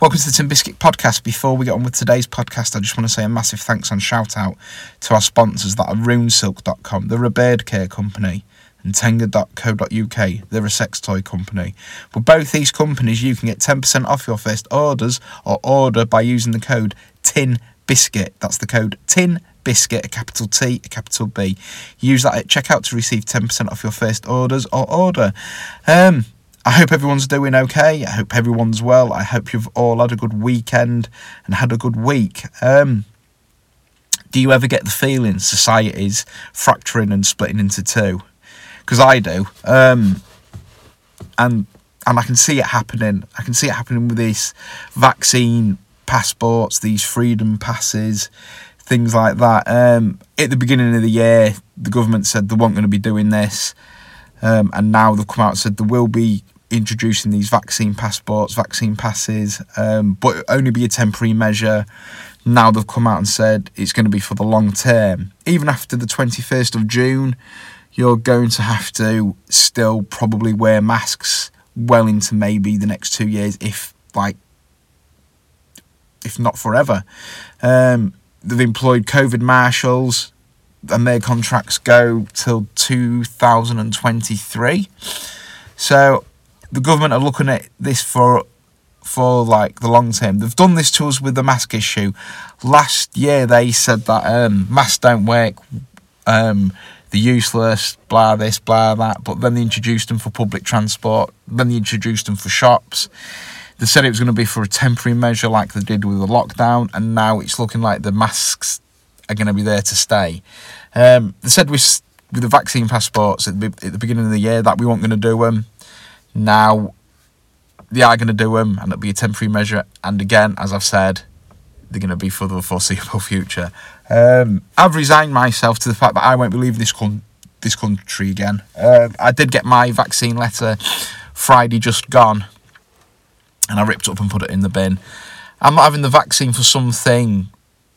Welcome to the Tin Biscuit Podcast. Before we get on with today's podcast, I just want to say a massive thanks and shout out to our sponsors that are runsilk.com, they're a bird care company, and tenga.co.uk, they're a sex toy company. With both these companies, you can get 10% off your first orders or order by using the code TIN BISCUIT. That's the code TIN biscuit, a capital T, a capital B. Use that at checkout to receive 10% off your first orders or order. Um, I hope everyone's doing okay. I hope everyone's well. I hope you've all had a good weekend and had a good week. Um, do you ever get the feeling society's fracturing and splitting into two? Because I do. Um, and and I can see it happening. I can see it happening with these vaccine passports, these freedom passes, things like that. Um, at the beginning of the year, the government said they weren't going to be doing this. Um, and now they've come out and said they will be introducing these vaccine passports, vaccine passes, um, but only be a temporary measure. Now they've come out and said it's going to be for the long term. Even after the 21st of June, you're going to have to still probably wear masks well into maybe the next two years, if like, if not forever. Um, they've employed COVID marshals, and their contracts go till 2023. So the government are looking at this for for like the long term. They've done this to us with the mask issue. Last year they said that um, masks don't work, um, useless, blah this, blah that. But then they introduced them for public transport. Then they introduced them for shops. They said it was going to be for a temporary measure, like they did with the lockdown, and now it's looking like the masks are going to be there to stay. Um, they said with with the vaccine passports at the, at the beginning of the year that we weren't going to do them. Now they are going to do them, and it'll be a temporary measure. And again, as I've said, they're going to be for the foreseeable future. Um, I've resigned myself to the fact that I won't be leaving this con- this country again. Uh, I did get my vaccine letter Friday just gone, and I ripped it up and put it in the bin. I'm not having the vaccine for something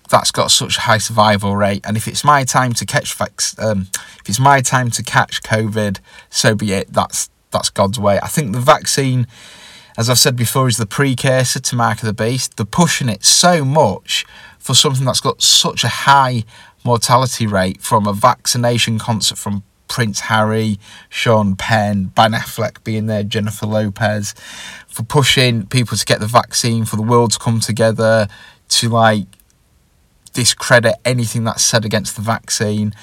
that's got such a high survival rate. And if it's my time to catch um, if it's my time to catch COVID, so be it. That's that's God's way. I think the vaccine, as I've said before, is the precursor to Mark of the Beast. They're pushing it so much for something that's got such a high mortality rate from a vaccination concert from Prince Harry, Sean Penn, Ben Affleck being there, Jennifer Lopez, for pushing people to get the vaccine, for the world to come together to like discredit anything that's said against the vaccine,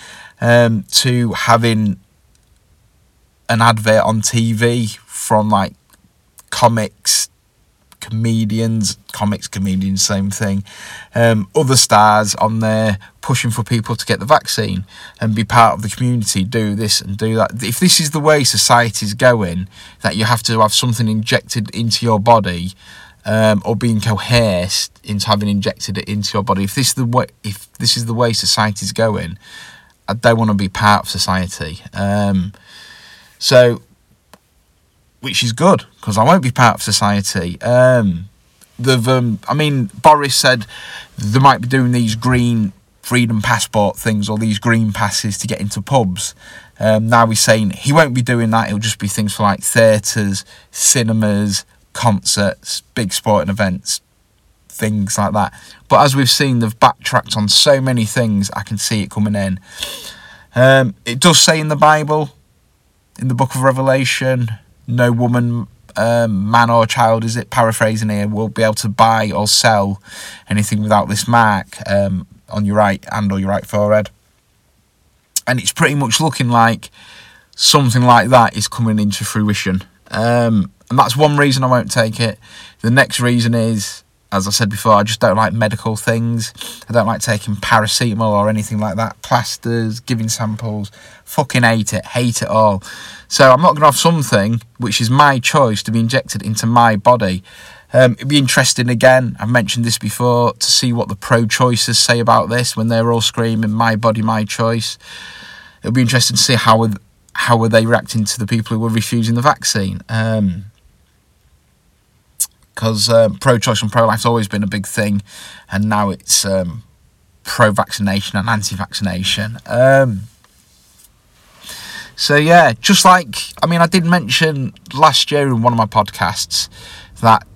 um, to having an advert on TV from like comics, comedians, comics, comedians, same thing, um, other stars on there pushing for people to get the vaccine and be part of the community, do this and do that. If this is the way society's going, that you have to have something injected into your body um, or being coerced into having injected it into your body. If this is the way, if this is the way society's going, I don't want to be part of society. Um, so, which is good because I won't be part of society. Um, um, I mean, Boris said they might be doing these green freedom passport things or these green passes to get into pubs. Um, now he's saying he won't be doing that. It'll just be things for like theatres, cinemas, concerts, big sporting events, things like that. But as we've seen, they've backtracked on so many things. I can see it coming in. Um, it does say in the Bible, in the book of Revelation, no woman, um, man or child, is it paraphrasing here, will be able to buy or sell anything without this mark um, on your right hand or your right forehead. And it's pretty much looking like something like that is coming into fruition. Um, and that's one reason I won't take it. The next reason is, as I said before, I just don't like medical things. I don't like taking paracetamol or anything like that. Plasters, giving samples. Fucking hate it. Hate it all. So I'm not going to have something which is my choice to be injected into my body. Um, it'd be interesting again. I've mentioned this before to see what the pro-choicers say about this when they're all screaming "My body, my choice." It'll be interesting to see how how are they reacting to the people who were refusing the vaccine. Um, because um, pro-choice and pro-life's always been a big thing, and now it's um, pro-vaccination and anti-vaccination. Um, so yeah, just like I mean, I did mention last year in one of my podcasts that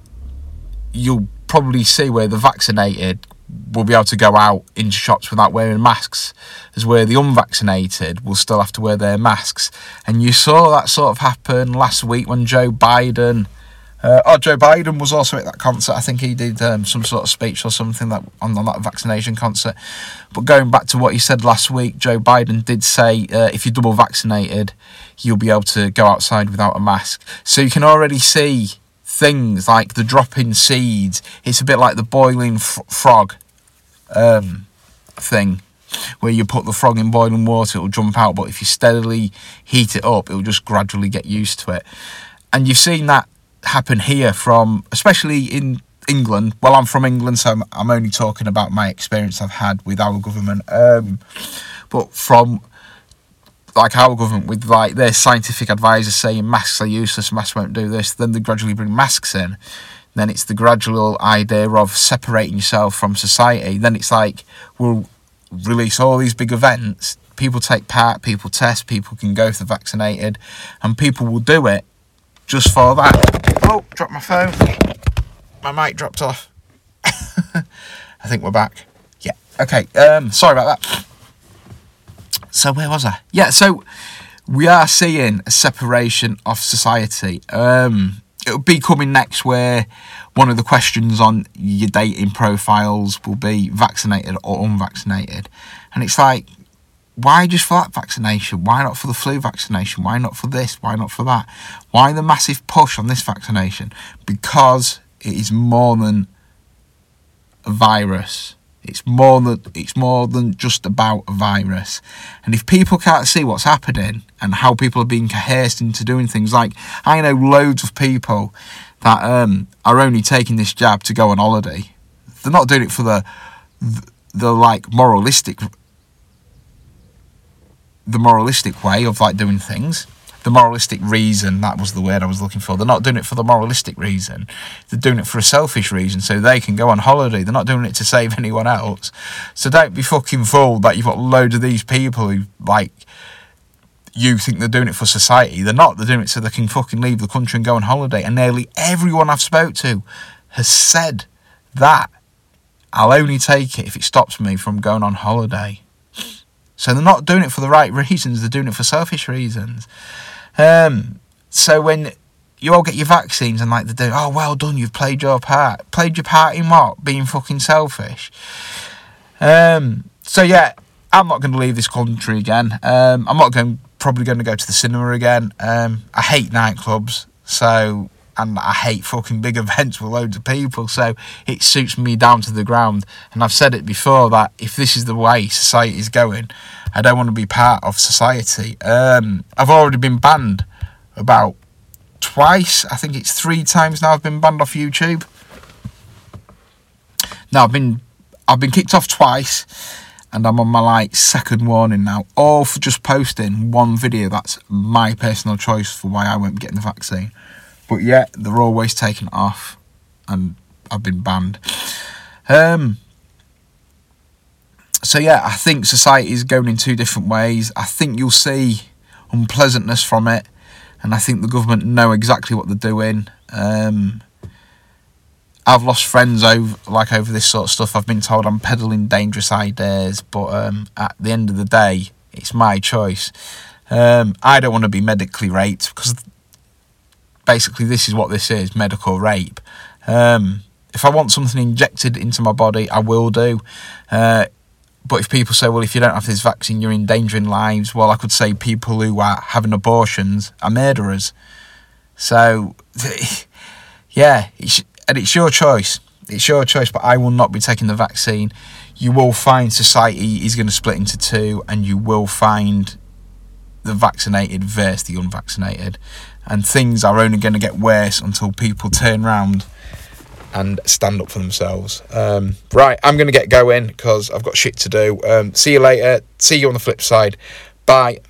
you'll probably see where the vaccinated will be able to go out into shops without wearing masks, as where the unvaccinated will still have to wear their masks. And you saw that sort of happen last week when Joe Biden. Uh, oh, Joe Biden was also at that concert. I think he did um, some sort of speech or something that on, on that vaccination concert. But going back to what he said last week, Joe Biden did say uh, if you're double vaccinated, you'll be able to go outside without a mask. So you can already see things like the dropping seeds. It's a bit like the boiling frog um, thing where you put the frog in boiling water, it'll jump out, but if you steadily heat it up, it'll just gradually get used to it. And you've seen that happen here from, especially in England. Well, I'm from England, so I'm, I'm only talking about my experience I've had with our government. Um, but from like our government with like their scientific advisors saying masks are useless, masks won't do this, then they gradually bring masks in. Then it's the gradual idea of separating yourself from society. Then it's like we'll release all these big events. People take part, people test, people can go if they're vaccinated, and people will do it just for that. Oh, dropped my phone. My mic dropped off. I think we're back. Yeah. Okay. Um, sorry about that. So where was I? Yeah. So we are seeing a separation of society. Um, it'll be coming next where one of the questions on your dating profiles will be vaccinated or unvaccinated. And it's like, why just for that vaccination? Why not for the flu vaccination? Why not for this? Why not for that? Why the massive push on this vaccination? Because it is more than a virus. It's more than it's more than just about a virus. And if people can't see what's happening and how people are being coerced into doing things, like I know loads of people that um, are only taking this jab to go on holiday. They're not doing it for the the, the like moralistic the moralistic way of like doing things the moralistic reason that was the word I was looking for. They're not doing it for the moralistic reason. They're doing it for a selfish reason so they can go on holiday. They're not doing it to save anyone else. So don't be fucking fooled that you've got loads of these people who like you think they're doing it for society. They're not. They're doing it so they can fucking leave the country and go on holiday. And nearly everyone I've spoke to has said that I'll only take it if it stops me from going on holiday. So they're not doing it for the right reasons. They're doing it for selfish reasons. Um, so when you all get your vaccines and like they do, oh well done, you've played your part. Played your part in what? Being fucking selfish. Um, so yeah, I'm not going to leave this country again. Um, I'm not going probably going to go to the cinema again. Um, I hate nightclubs, so and I hate fucking big events with loads of people, so it suits me down to the ground. And I've said it before that if this is the way society is going, I don't want to be part of society. Um, I've already been banned about twice. I think it's three times now. I've been banned off YouTube. Now I've been I've been kicked off twice, and I'm on my like second warning now. All for just posting one video. That's my personal choice for why I won't be getting the vaccine. But yeah, they're always taken off, and I've been banned. Um, so yeah, I think society is going in two different ways. I think you'll see unpleasantness from it, and I think the government know exactly what they're doing. Um, I've lost friends over like over this sort of stuff. I've been told I'm peddling dangerous ideas, but um, at the end of the day, it's my choice. Um, I don't want to be medically raped because basically this is what this is: medical rape. Um, if I want something injected into my body, I will do. Uh, but if people say, well, if you don't have this vaccine, you're endangering lives, well, I could say people who are having abortions are murderers. So, yeah, it's, and it's your choice. It's your choice, but I will not be taking the vaccine. You will find society is going to split into two, and you will find the vaccinated versus the unvaccinated. And things are only going to get worse until people turn around and stand up for themselves. Um, right, I'm going to get going because I've got shit to do. Um, see you later. See you on the flip side. Bye.